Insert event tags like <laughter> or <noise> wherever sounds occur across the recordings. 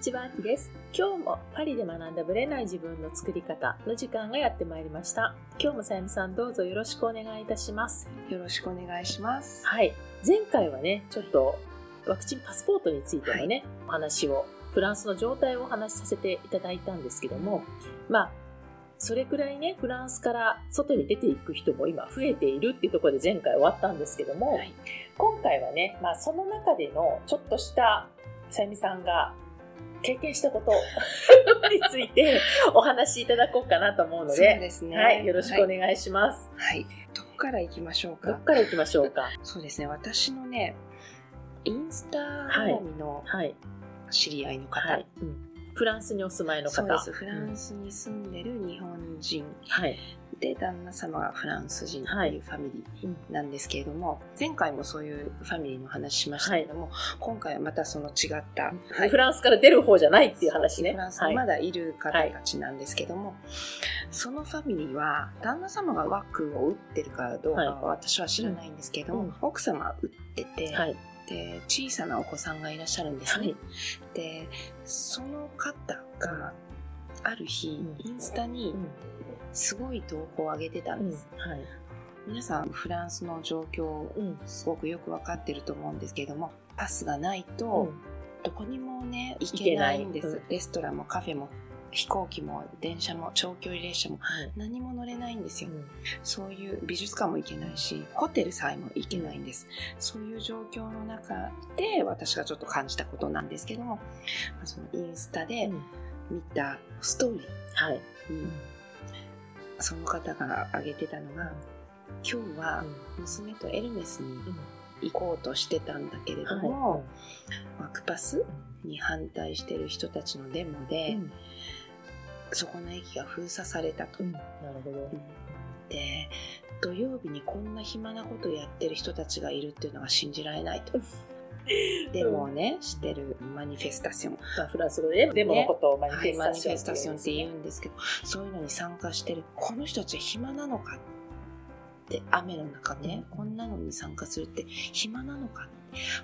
ちは、あきです。今日もパリで学んだブレない自分の作り方の時間がやってまいりました。今日もさゆみさんどうぞよろしくお願いいたします。よろしくお願いします。はい。前回はね、ちょっとワクチンパスポートについてのね、お話を、フランスの状態をお話しさせていただいたんですけども、まあ、それくらいね、フランスから外に出ていく人も今増えているっていうところで前回終わったんですけども、はい今回はね、まあその中でのちょっとしたさゆみさんが経験したこと <laughs> についてお話しいただこうかなと思うのそうで、ですね。はい、よろしくおはい。願いします。はいどこから行きましょうか？どっから行きましょうか？<laughs> そうですね。私のね、インスタ絡みのはい。知り合いの方。はい。うんフランスにお住まいの方。そうです。フランスに住んでる日本人はい。で、旦那様がフランス人ってはいいうファミリうんーなんですけれども、前回もそういうファミリーの話しましたけれども、今回はまたその違った、はいフランスから出る方じゃないっていう話ね。フランスはい。にまだいる方たちなんですけども、そのファミリーは旦那様がワクを打ってるかどうかは私は知らないんですけども、うん奥様は打ってて、はい。で小さなお子さんがいらっしゃるんですね。はいでその方がある日、うんインスタにうん。すごい投稿を上げてたうんんです、。はい。皆さんフランスの状況をうん。すごくよく分かってると思うんですけどもパスがないと、うんどこにもね行けないんですレストランもカフェも飛行機も電車も長距離列車もはい。何も乗れないんですよ、うん。そういう美術館も行けないしホテルさえも行けないんです、そういう状況の中で私がちょっと感じたことなんですけどもまあそのインスタでうん。見たストーリはい。ーにその方が挙げてたのが今日は娘とエルメスに行こうとしてたんだけれども、ワクパスに反対してる人たちのデモで、うんそこの駅が封鎖されたと。うんなるほど。で土曜日にこんな暇なことやってる人たちがいるっていうのが信じられないと。デモをね、してるマニフェスタション。まあ、フランス語でねデモのことをマニフはい、ェスタションスタションって言うんですけど、そういうのに参加してる、この人たちは暇なのかって、雨の中ね、こんなのに参加するって暇なのか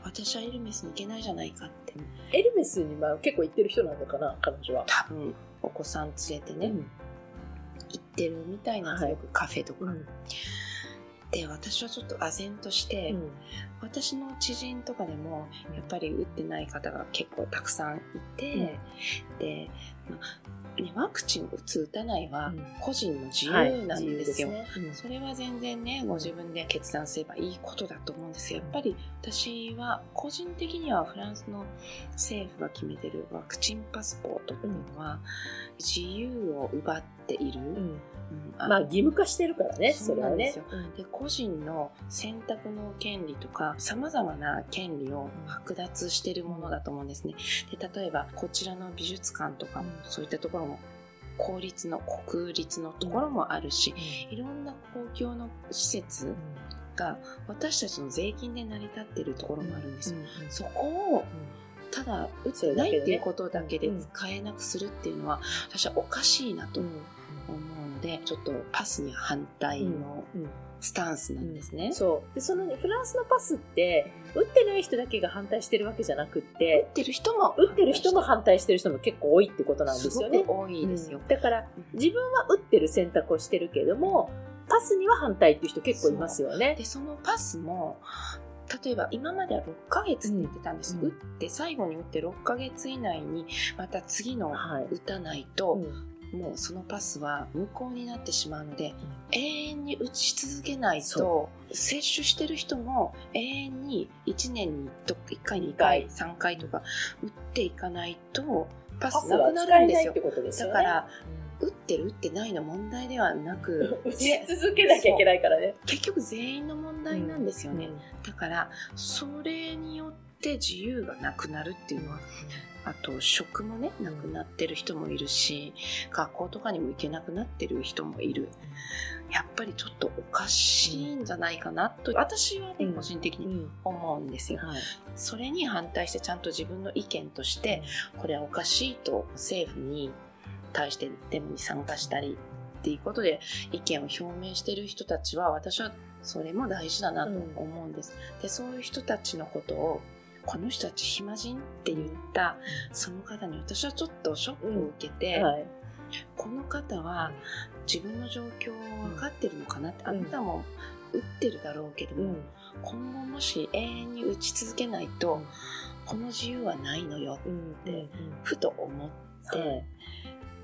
私はエルメスに行けないじゃないかって。エルメスにまあ結構行ってる人なのかな、彼女は。多分、お子さん連れてね、うん。行ってるみたいなんですよ、はいよくカフェとか。うん。で、私はちょっと唖然として、うん。私の知人とかでもやっぱり打ってない方が結構たくさんいて、で、まあね、ワクチン打つ打たないはうん。個人の自はい由なんですよ。自由ですね。それは全然ねご自分で決断すればいいことだと思うんですよ。やっぱり私は個人的にはフランスの政府が決めてるワクチンパスポートっていうのは自由を奪っている、うん。うん。あまあ義務化してるからね、それはね。で個人の選択の権利とかさまざまな権利を剥奪しているものだと思うんですね。で例えばこちらの美術館とかもそういったところも公立の国立のところもあるし、いろんな公共の施設が私たちの税金で成り立っているところもあるんですよ。そこをただ打ってないっていうことだけで使えなくするっていうのは私はおかしいなと思うのでちょっとパスに反対のスタンスなんですね。そう。でそのねフランスのパスって打ってない人だけが反対してるわけじゃなくって打ってる人も打ってる人も反対してる人も結構多いってことなんですよね。すごく多いですよ。だから自分は打ってる選択をしてるけれどもパスには反対っていう人結構いますよね。でそのパスも例えば今までは6ヶ月って言ってたんです、うん。打って最後に打って6ヶ月以内にまた次のはい。打たないと、うん。もうそのパスは無効になってしまうので、永遠に打ち続けないとそ接種してる人も永遠に1年に1回2二回回3回とか打っていかないとパパスなくなるんですよ。だから打ってる打ってないの問題ではなく <laughs> 打ち続けなきゃいけないからね。結局全員の問題なんですよね、うんだからそれによって自由がなくなるっていうのはあと職もねなくなってる人もいるし学校とかにも行けなくなってる人もいる。やっぱりちょっとおかしいんじゃないかなと私はね、うん個人的にうん。思うんですよ。はい。それに反対してちゃんと自分の意見としてこれはおかしいと政府に対してデモに参加したりっていうことで意見を表明している人たちは私はそれも大事だなと思うんです。でそういう人たちのことをこの人たち暇人って言ったその方に私はちょっとショックを受けて、はい。この方は自分の状況を分かってるのかなって、うんあなたも打ってるだろうけども、うん。今後もし永遠に打ち続けないと、この自由はないのようん。で、ふと思って、はい。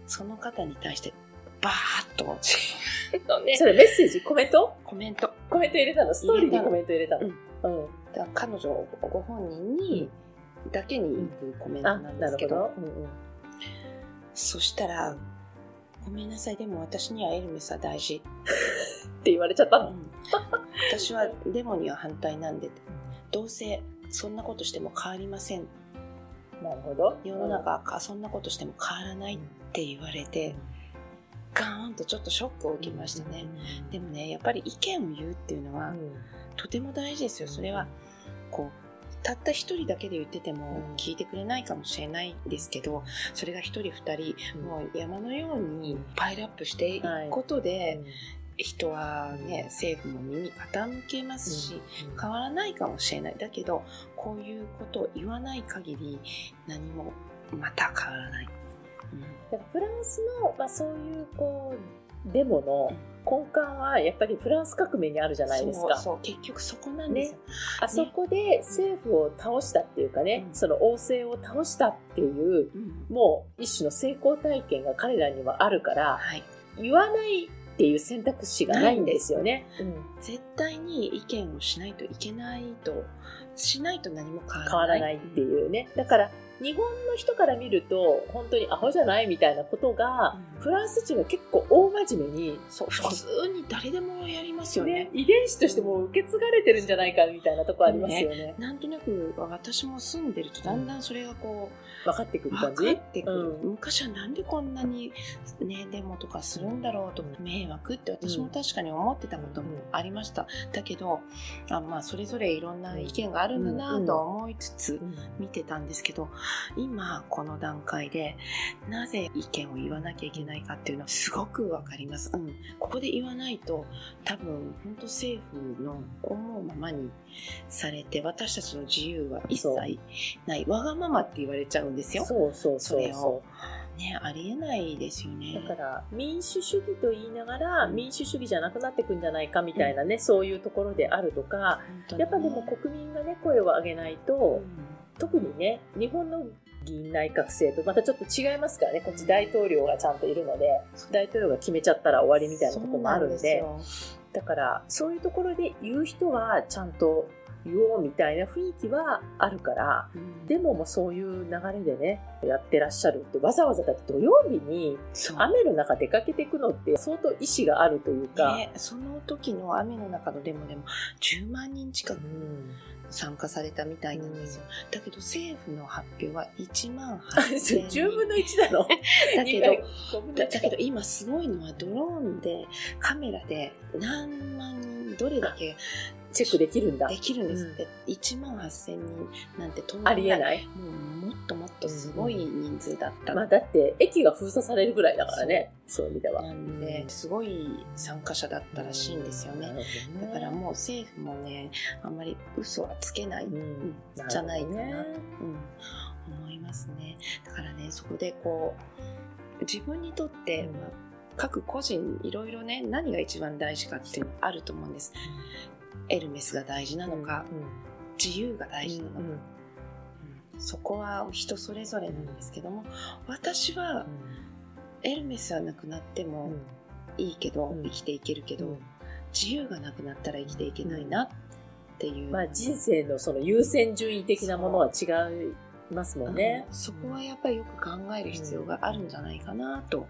その方に対してバーッと。ね。それメッセージ、コメント？コメント。コメント入れたのストーリーにコメント入れたの。うん。だから彼女ご本人にだけに行くコメントあ、なんでなるほど。すけど。うんうん。そしたら「ごめんなさいでも私にはエルメスは大事」って言われちゃったの？私はデモには反対なんで。どうせそんなことしても変わりません。なるほど。世の中はそんなことしても変わらないって言われてガーンとちょっとショックを受けましたね。でもねやっぱり意見を言うっていうのはうんとても大事ですよ。それはこうたった一人だけで言っててもうん。聞いてくれないかもしれないんですけどそれが一人二人うん。もう山のようにパイルアップしてい。くことで、人はね政府も耳傾けますし、変わらないかもしれない。だけどこういうことを言わない限り何もまた変わらない、だからフランスの、まあ、そういうこうデモの根幹はやっぱりフランス革命にあるじゃないですか。そう結局そこなんですよ、あそこで政府を倒したっていうかね、うん。その王政を倒したっていううん。もう一種の成功体験が彼らにはあるからはい、言わないっていう選択肢がないんですよね。絶対に意見をしないといけないとしないと何も変わらないっていうね。だから日本の人から見ると本当にアホじゃないみたいなことが、うん。フランス人は結構大真面目にそう普通に誰でもやりますよね。ね、遺伝子としてもう受け継がれてるんじゃないかみたいなとこありますよね。なんとなく私も住んでるとだんだんそれがこ分かってくうる感じ？分かってくる、うん。昔はなんでこんなにねデモとかするんだろうと迷惑って私も確かに思ってたこともありました、だけどあまあそれぞれいろんな意見があるんだなとは思いつつ見てたんですけど今この段階でなぜ意見を言わなきゃいけないかっていうのはすごくわかります、うん、ここで言わないと多分本当政府の思うままにされて私たちの自由は一切ない。わがままって言われちゃうんですよ。そうそうそれを。ねありえないですよね。だから民主主義と言いながらうん。民主主義じゃなくなっていくんじゃないかみたいなね、そういうところであるとか本当にやっぱでも国民がね声を上げないと、うん特にね日本の議員内閣制とまたちょっと違いますからね。こっち大統領がちゃんといるので大統領が決めちゃったら終わりみたいなところもあるんで。んでだからそういうところで言う人はちゃんと言おうみたいな雰囲気はあるからうん。でももうそういう流れでねやってらっしゃるってわざわざだって土曜日に雨の中出かけていくのって相当意志があるというか、ね、その時の雨の中のデモでも10万人近くうん参加されたみたいなんですよ。だけど政府の発表は1万それ8000 10分の1だろ。<laughs> だけど5分の1だだけど今すごいのはドローンでカメラで何万人どれだけチェックできるんだ。できるんですって、1万8000人なんてとんでもありえない。もうもっともっとすごい人数だった、まあだって駅が封鎖されるぐらいだからね。そう。いう意味では。なんで、すごい参加者だったらしいんですよね。だからもう政府もねあんまり嘘はつけない、うん、じゃないかな。るほどねうん、思いますね。だからねそこでこう自分にとって、うん。まあ、各個人いろいろね何が一番大事かっていうのあると思うんですエルメスが大事なのか、自由が大事なのか、そこは人それぞれなんですけども私はエルメスはなくなってもいいけど、うん。生きていけるけど、うん。自由がなくなったら生きていけないなっていう、まあ人生のその優先順位的なものは違いますもんね。うん。そこはやっぱりよく考える必要があるんじゃないかなと思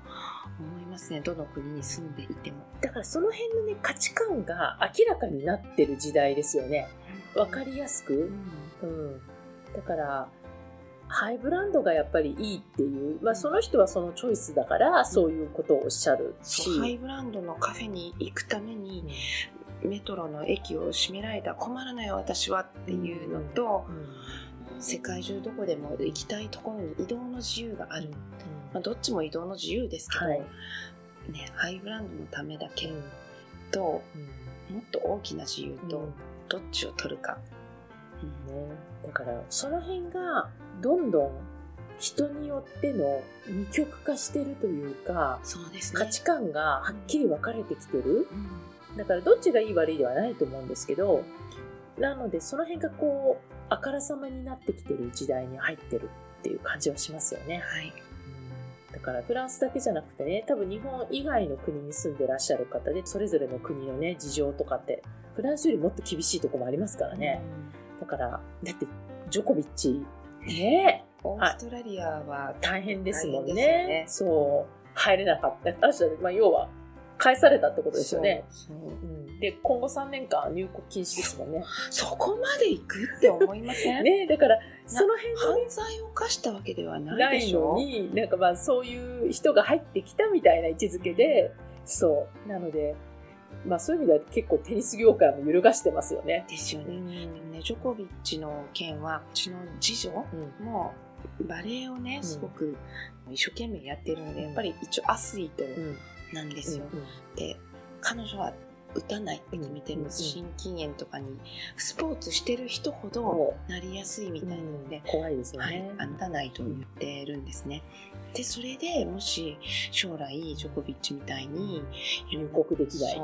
いますね。どの国に住んでいても。だからその辺のね価値観が明らかになってる時代ですよね。わかりやすく。うん。うん、だからハイブランドがやっぱりいいっていう、まあ、その人はそのチョイスだからそういうことをおっしゃるし、そうハイブランドのカフェに行くためにメトロの駅を閉められたら困るのよ私はっていうのと、世界中どこでも行きたいところに移動の自由がある、まあ、どっちも移動の自由ですけど、はい。ね、ハイブランドのためだけともっと大きな自由とどっちを取るか、ね、だからその辺がどんどん人によっての二極化してるというかね。価値観がはっきり分かれてきてる。うん。だからどっちがいい悪いではないと思うんですけどなのでその辺がこうあからさまになってきてる時代に入ってるっていう感じはしますよね。はい。だからフランスだけじゃなくてね多分日本以外の国に住んでらっしゃる方でそれぞれの国のね事情とかってフランスよりもっと厳しいとこもありますからね、だからだってジョコビッチねオーストラリアは大変ですもんね。そう。入れなかった。確かに、まあ、要は返されたってことですよねそうん、で今後3年間入国禁止ですもんねそこまで行くって思いません？<laughs> ねだからその辺の犯罪を犯したわけではなないいでしょのに、なんかまあそういう人が入ってきたみたいな位置づけで、そう。なので、まあそういう意味では結構テニス業界も揺るがしてますよね。ですよね。うん。でもね、ジョコビッチの件は、うちの次女うん。もバレエをね、んすごく一生懸命やってるので、うんやっぱり一応アスリートうん。なんですよ。うんで、彼女は打たないって決めてるんです。うん心筋炎とかに、スポーツしてる人ほどもなりやすいみたいなので、怖いですよはいね。、あ打たないと言ってるんですね。で、それでもし将来ジョコビッチみたいに入国できない。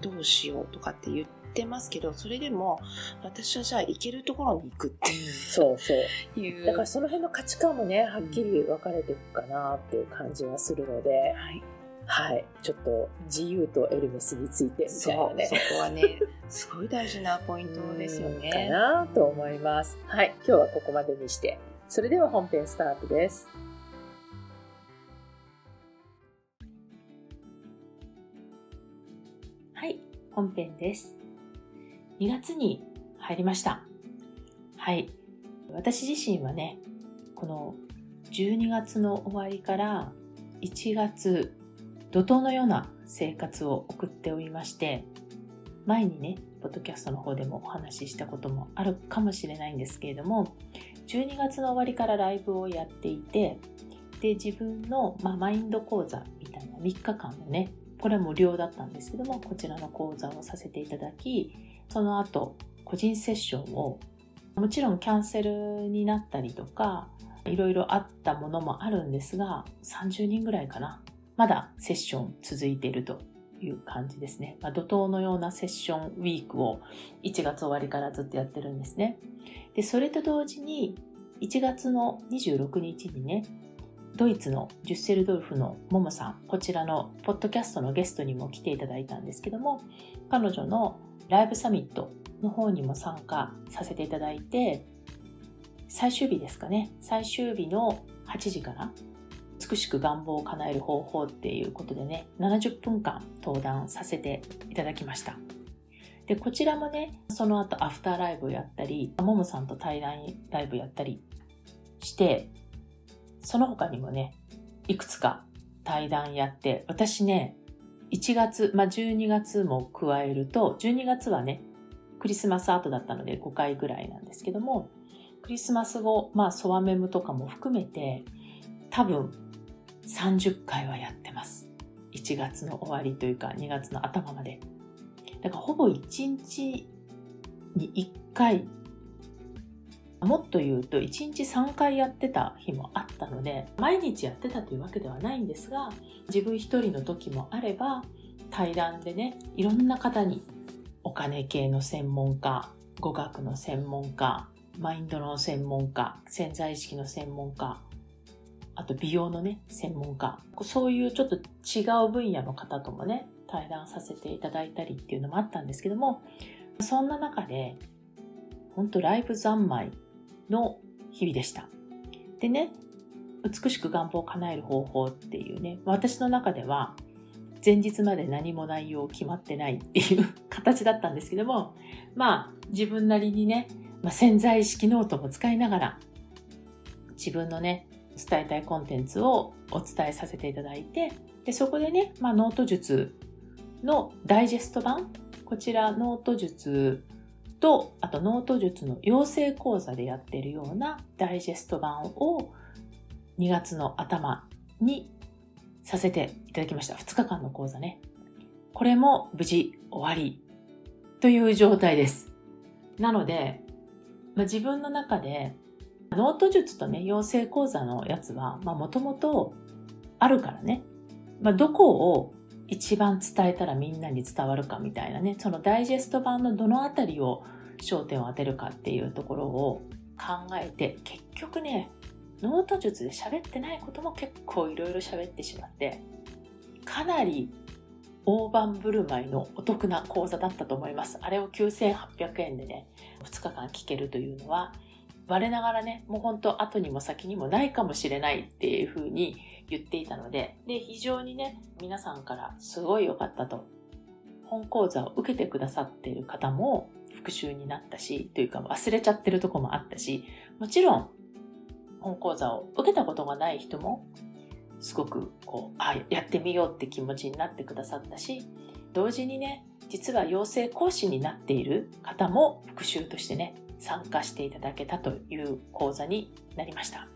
どうしようとかって言ってますけど、それでも私はじゃあ行けるところに行くってそうそう。いう。だからその辺の価値観もね、はっきり分かれていくかなっていう感じはするので、はい、はい。ちょっと自由とエルメスについてみたそ、いうなね。そこはね、すごい大事なポイントですようんかね。なと思います。はい。今日はここまでにして。それでは本編スタートです。はい。本編です。2月に入りました。はい。私自身はね、この12月の終わりから1月、怒涛のような生活を送っておりまして、前にね、ポッドキャストの方でもお話ししたこともあるかもしれないんですけれども、12月の終わりからライブをやっていて、で、自分の、まあ、マインド講座みたいな3日間のね、これは無料だったんですけども、こちらの講座をさせていただき、その後、個人セッションを、もちろんキャンセルになったりとか、いろいろあったものもあるんですが、30人ぐらいかな。まだセッション続いているという感じですね。まあ、怒涛のようなセッションウィークを1月終わりからずっとやってるんですね。で、それと同時に1月の26日にね、ドイツのジュッセルドルフのモモさん、こちらのポッドキャストのゲストにも来ていただいたんですけども、彼女のライブサミットの方にも参加させていただいて、最終日ですかね、最終日の8時から美しく願望を叶える方法っていうことでね、70分間登壇させていただきました。で、こちらもね、その後アフターライブをやったり、ももさんと対談ライブやったりして、その他にもね、いくつか対談やって、私ね、1月、まあ、12月も加えると、12月はね、クリスマス後だったので5回ぐらいなんですけども、クリスマス後、まあ、ソワメムとかも含めて、多分30回はやってます。1月の終わりというか2月の頭まで。だからほぼ1日に1回、もっと言うと1日3回やってた日もあったので、毎日やってたというわけではないんですが、自分一人の時もあれば、対談でね、いろんな方にお金系の専門家、語学の専門家、マインドの専門家、潜在意識の専門家、あと美容のね、専門家。そういうちょっと違う分野の方ともね、対談させていただいたりっていうのもあったんですけども、そんな中で、ほんとライブ三昧の日々でした。でね、美しく願望を叶える方法っていうね、私の中では、前日まで何も内容決まってないっていう形だったんですけども、まあ自分なりにね、まあ、潜在意識ノートも使いながら、自分のね、伝えたいコンテンツをお伝えさせていただいて、でそこでね、まあ、ノート術のダイジェスト版、こちらノート術と、あとノート術の養成講座でやっているようなダイジェスト版を2月の頭にさせていただきました。2日間の講座ね。これも無事終わりという状態です。なので、まあ、自分の中でノート術とね、養成講座のやつは、まあもともとあるからね、まあどこを一番伝えたらみんなに伝わるかみたいなね、そのダイジェスト版のどのあたりを焦点を当てるかっていうところを考えて、結局ね、ノート術で喋ってないことも結構いろいろ喋ってしまって、かなり大盤振る舞いのお得な講座だったと思います。あれを9800円でね、2日間聞けるというのは、我ながらね、もう本当後にも先にもないかもしれないっていうふうに言っていたので、で、非常にね、皆さんからすごい良かったと。本講座を受けてくださっている方も復習になったし、というか忘れちゃってるとこもあったし、もちろん本講座を受けたことがない人もすごくこう、あ、やってみようって気持ちになってくださったし、同時にね、実は養成講師になっている方も復習としてね、参加していただけたという講座になりました。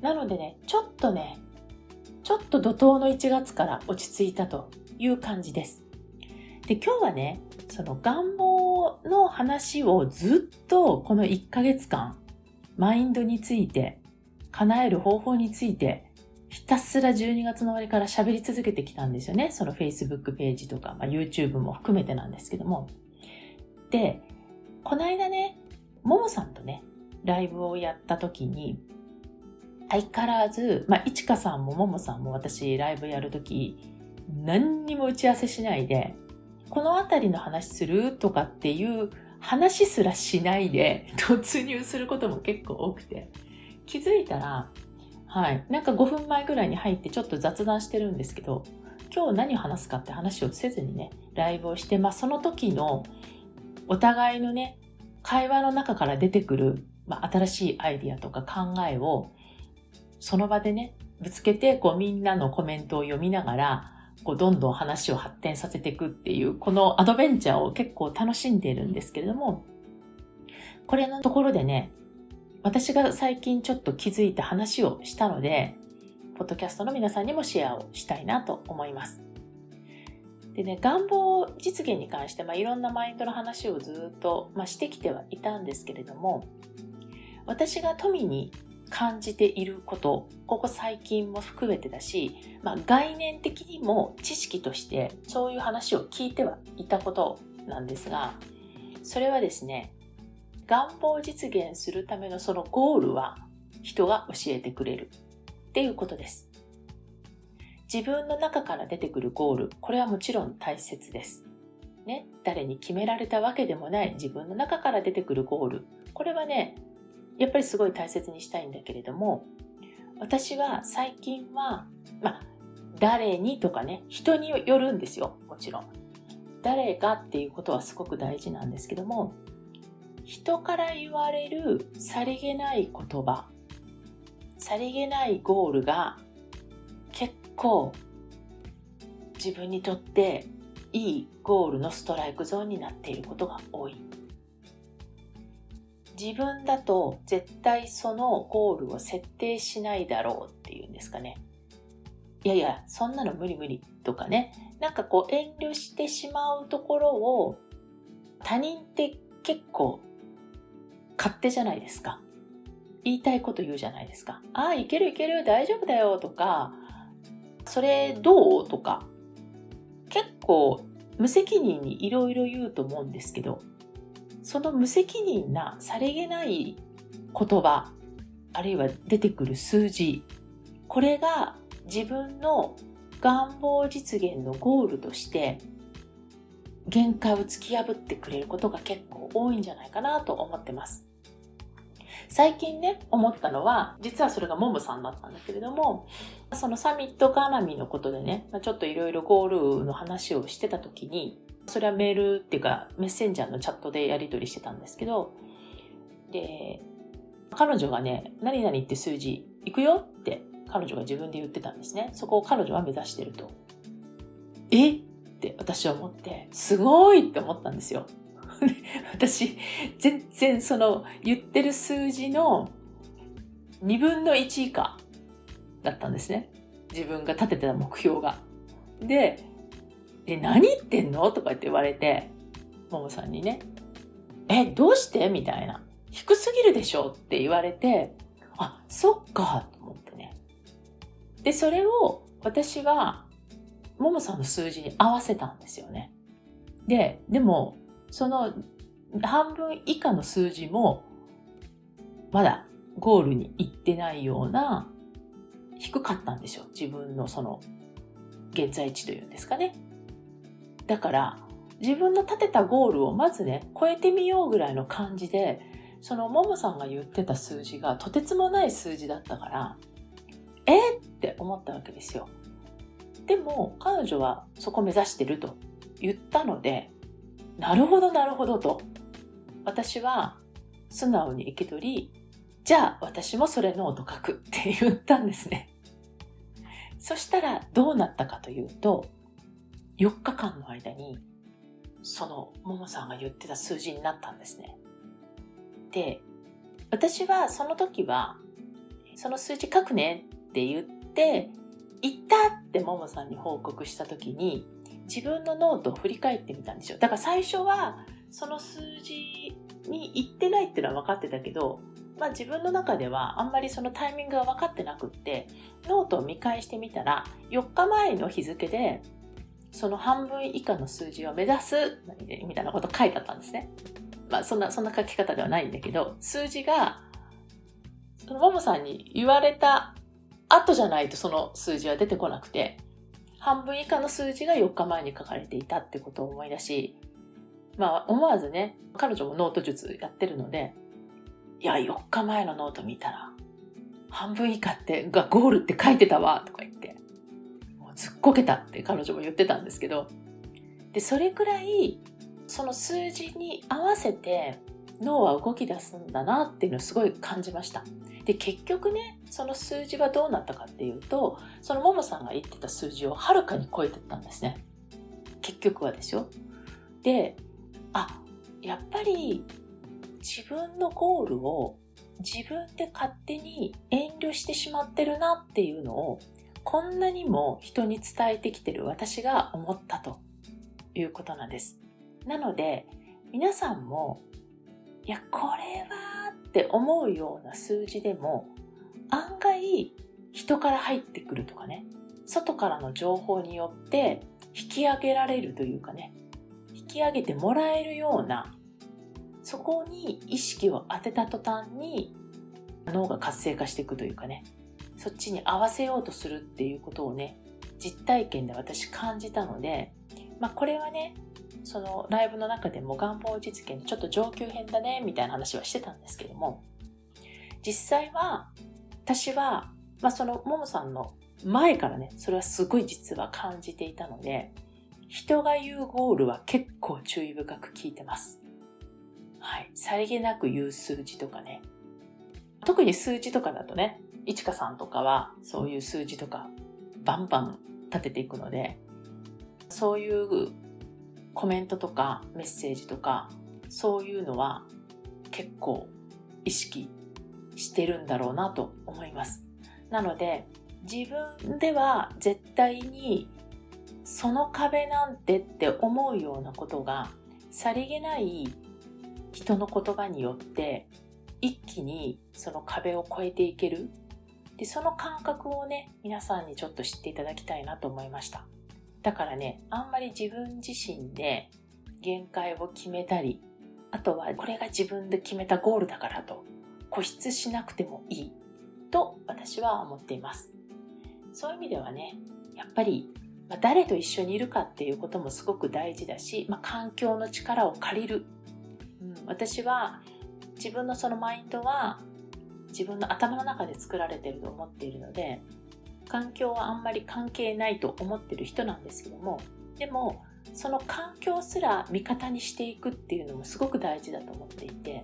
なのでね、ちょっとね、ちょっと怒涛の1月から落ち着いたという感じです。で、今日はね、その願望の話をずっとこの1ヶ月間、マインドについて、叶える方法について、ひたすら12月の終わりから喋り続けてきたんですよね。その Facebook ページとか、まあ、YouTube も含めてなんですけども。で、この間ね、ももさんとね、ライブをやった時に、相変わらず、まあ、いちかさんもももさんも私ライブやるとき、何にも打ち合わせしないで、このあたりの話するとかっていう話すらしないで突入することも結構多くて、気づいたら、はい、なんか5分前ぐらいに入ってちょっと雑談してるんですけど、今日何を話すかって話をせずにね、ライブをして、まあその時のお互いのね、会話の中から出てくる、まあ、新しいアイディアとか考えをその場でね、ぶつけてこうみんなのコメントを読みながら、こうどんどん話を発展させていくっていう、このアドベンチャーを結構楽しんでいるんですけれども、これのところでね、私が最近ちょっと気づいた話をしたので、ポッドキャストの皆さんにもシェアをしたいなと思います。でね、願望実現に関して、まあ、いろんなマインドの話をずっと、まあ、してきてはいたんですけれども、私が富に感じていること、ここ最近も含めてだし、まあ、概念的にも知識としてそういう話を聞いてはいたことなんですが、それはですね、願望実現するためのそのゴールは人が教えてくれるっていうことです。自分の中から出てくるゴール、これはもちろん大切です。ね、誰に決められたわけでもない自分の中から出てくるゴール。これはね、やっぱりすごい大切にしたいんだけれども、私は最近は、まあ、誰にとかね、人によるんですよ、もちろん。誰がっていうことはすごく大事なんですけども、人から言われるさりげない言葉、さりげないゴールが結構自分にとっていいゴールのストライクゾーンになっていることが多い。自分だと絶対そのゴールを設定しないだろうっていうんですかね。いやいや、そんなの無理無理とかね。なんかこう遠慮してしまうところを他人って結構勝手じゃないですか。言いたいこと言うじゃないですか。ああ、いけるいける、大丈夫だよとか、それどう？とか、結構無責任にいろいろ言うと思うんですけど、その無責任なさりげない言葉、あるいは出てくる数字、これが自分の願望実現のゴールとして限界を突き破ってくれることが結構多いんじゃないかなと思ってます。最近ね、思ったのは、実はそれがモムさんだったんだけれども、そのサミット絡みのことでね、ちょっといろいろゴールの話をしてた時に、それはメールっていうかメッセンジャーのチャットでやり取りしてたんですけど、で、彼女がね、何々って数字行くよって彼女が自分で言ってたんですね。そこを彼女は目指してると。え？って私は思って、すごいって思ったんですよ。<laughs> 私、全然その言ってる数字の2分の1以下だったんですね。自分が立ててた目標が。で、え、何言ってんの？とかって言われて、ももさんにね、え、どうして？みたいな。低すぎるでしょ？って言われて、あ、そっか、と思ってね。で、それを私は、ももさんの数字に合わせたんですよね。で、でも、その半分以下の数字も、まだゴールに行ってないような、低かったんですよ。自分のその、現在地というんですかね。だから、自分の立てたゴールをまずね、超えてみようぐらいの感じで、そのももさんが言ってた数字がとてつもない数字だったから、えって思ったわけですよ。でも、彼女はそこ目指してると言ったので、なるほどなるほどと、私は素直に受け取り、じゃあ私もそれノート書くって言ったんですね。そしたらどうなったかというと、4日間の間に、そのももさんが言ってた数字になったんですね。で、私はその時は、その数字書くねって言って、行ったってももさんに報告した時に、自分のノートを振り返ってみたんですよ。だから最初は、その数字に行ってないっていうのは分かってたけど、まあ自分の中ではあんまりそのタイミングが分かってなくって、ノートを見返してみたら、4日前の日付で、その半分以下の数字を目指す、みたいなこと書いてあったんですね。まあそんな、そんな書き方ではないんだけど、数字が、そのももさんに言われた後じゃないとその数字は出てこなくて、半分以下の数字が4日前に書かれていたってことを思い出し、まあ思わずね、彼女もノート術やってるので、いや、4日前のノート見たら、半分以下ってがゴールって書いてたわとか言って、もうずっこけたって彼女も言ってたんですけど、で、それくらい、その数字に合わせて脳は動き出すんだなっていうのをすごい感じました。で、結局ね、その数字はどうなったかっていうと、そのももさんが言ってた数字をはるかに超えてったんですね。結局はですよ。で、あ、やっぱり自分のゴールを自分で勝手に遠慮してしまってるなっていうのをこんなにも人に伝えてきてる私が思ったということなんです。なので皆さんもいやこれはって思うような数字でも案外人から入ってくるとかね外からの情報によって引き上げられるというかね引き上げてもらえるようなそこに意識を当てた途端に脳が活性化していくというかねそっちに合わせようとするっていうことをね実体験で私感じたので、まあ、これはねそのライブの中でも願望実現ちょっと上級編だねみたいな話はしてたんですけども実際は私は、まあ、そのももさんの前からねそれはすごい実は感じていたので人が言うゴールは結構注意深く聞いてます。はい。さりげなく言う数字とかね。特に数字とかだとね、いちかさんとかはそういう数字とかバンバン立てていくので、そういうコメントとかメッセージとかそういうのは結構意識してるんだろうなと思います。なので自分では絶対にその壁なんてって思うようなことがさりげない人の言葉によって一気にその壁を越えていけるでその感覚をね皆さんにちょっと知っていただきたいなと思いました。だからね、あんまり自分自身で限界を決めたり、あとはこれが自分で決めたゴールだからと固執しなくてもいいと私は思っています。そういう意味ではね、やっぱり、誰と一緒にいるかっていうこともすごく大事だし、まあ、環境の力を借りる、うん、私は自分のそのマインドは自分の頭の中で作られていると思っているので環境はあんまり関係ないと思ってる人なんですけどもでもその環境すら味方にしていくっていうのもすごく大事だと思っていて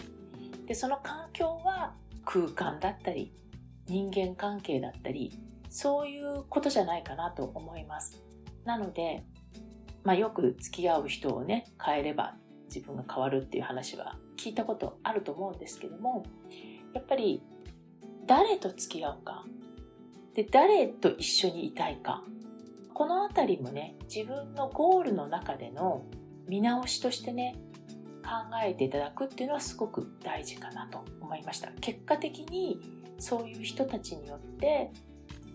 でその環境は空間だったり人間関係だったりそういうことじゃないかなと思います。なので、まあ、よく付き合う人をね変えれば自分が変わるっていう話は聞いたことあると思うんですけどもやっぱり誰と付き合うかで、誰と一緒にいたいか。このあたりもね、自分のゴールの中での見直しとしてね、考えていただくっていうのはすごく大事かなと思いました。結果的にそういう人たちによって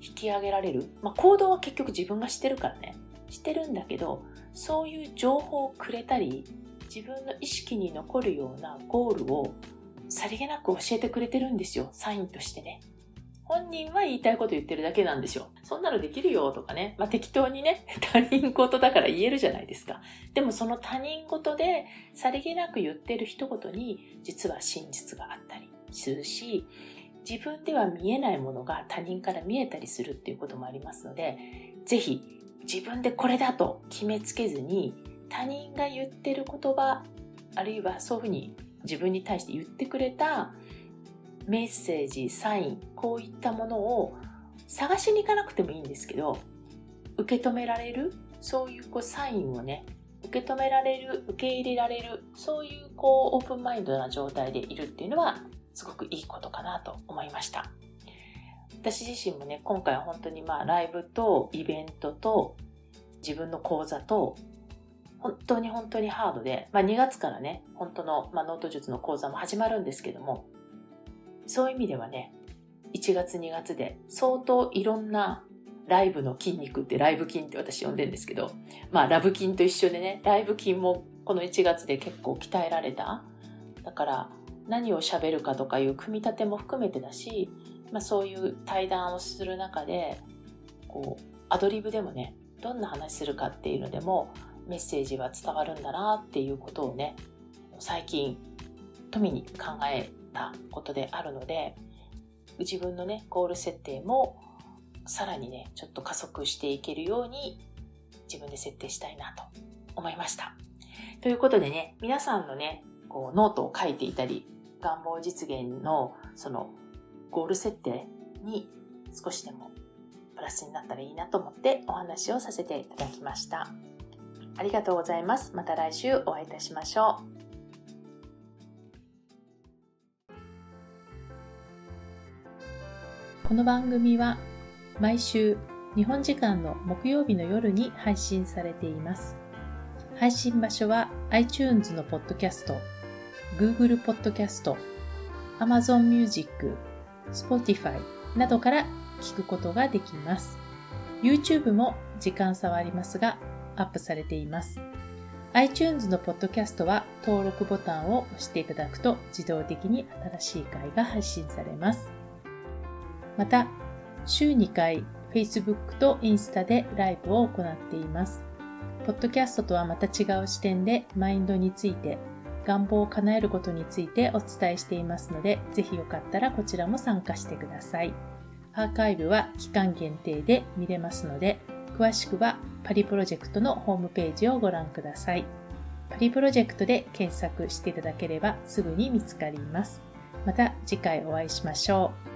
引き上げられる、まあ、行動は結局自分がしてるからね。してるんだけどそういう情報をくれたり自分の意識に残るようなゴールをさりげなく教えてくれてるんですよ。サインとしてね。本人は言いたいこと言ってるだけなんですよ。そんなのできるよとかね。まあ、適当にね、<laughs> 他人事だから言えるじゃないですか。でもその他人事でさりげなく言ってる一言に実は真実があったりするし、自分では見えないものが他人から見えたりするっていうこともありますので、ぜひ自分でこれだと決めつけずに他人が言ってる言葉、あるいはそういうふうに自分に対して言ってくれたメッセージ、サイン、こういったものを探しに行かなくてもいいんですけど、受け止められる、そういうこうサインをね、受け止められる、受け入れられる、そういうこうオープンマインドな状態でいるっていうのは、すごくいいことかなと思いました。私自身もね、今回は本当にまあライブとイベントと自分の講座と本当に本当にハードで、まあ、2月からね、本当の、まあ、ノート術の講座も始まるんですけども、そういう意味ではね、1月2月で相当いろんなライブの筋肉ってライブ筋って私呼んでんですけど、まあラブ筋と一緒でね、ライブ筋もこの1月で結構鍛えられた。だから何を喋るかとかいう組み立ても含めてだし、まあそういう対談をする中で、こう、アドリブでもね、どんな話するかっていうのでもメッセージは伝わるんだなっていうことをね、最近富に考えたことであるので自分のねゴール設定もさらにねちょっと加速していけるように自分で設定したいなと思いましたということでね皆さんのねこうノートを書いていたり願望実現のそのゴール設定に少しでもプラスになったらいいなと思ってお話をさせていただきました。ありがとうございます。また来週お会いいたしましょう。この番組は毎週日本時間の木曜日の夜に配信されています。配信場所は iTunes のポッドキャスト、Google ポッドキャスト、Amazon Music、Spotify などから聞くことができます。YouTube も時間差はありますがアップされています。iTunes のポッドキャストは登録ボタンを押していただくと自動的に新しい回が配信されます。また、週2回 Facebook とインスタでライブを行っています。ポッドキャストとはまた違う視点でマインドについて、願望を叶えることについてお伝えしていますので、ぜひよかったらこちらも参加してください。アーカイブは期間限定で見れますので、詳しくはパリプロジェクトのホームページをご覧ください。パリプロジェクトで検索していただければすぐに見つかります。また次回お会いしましょう。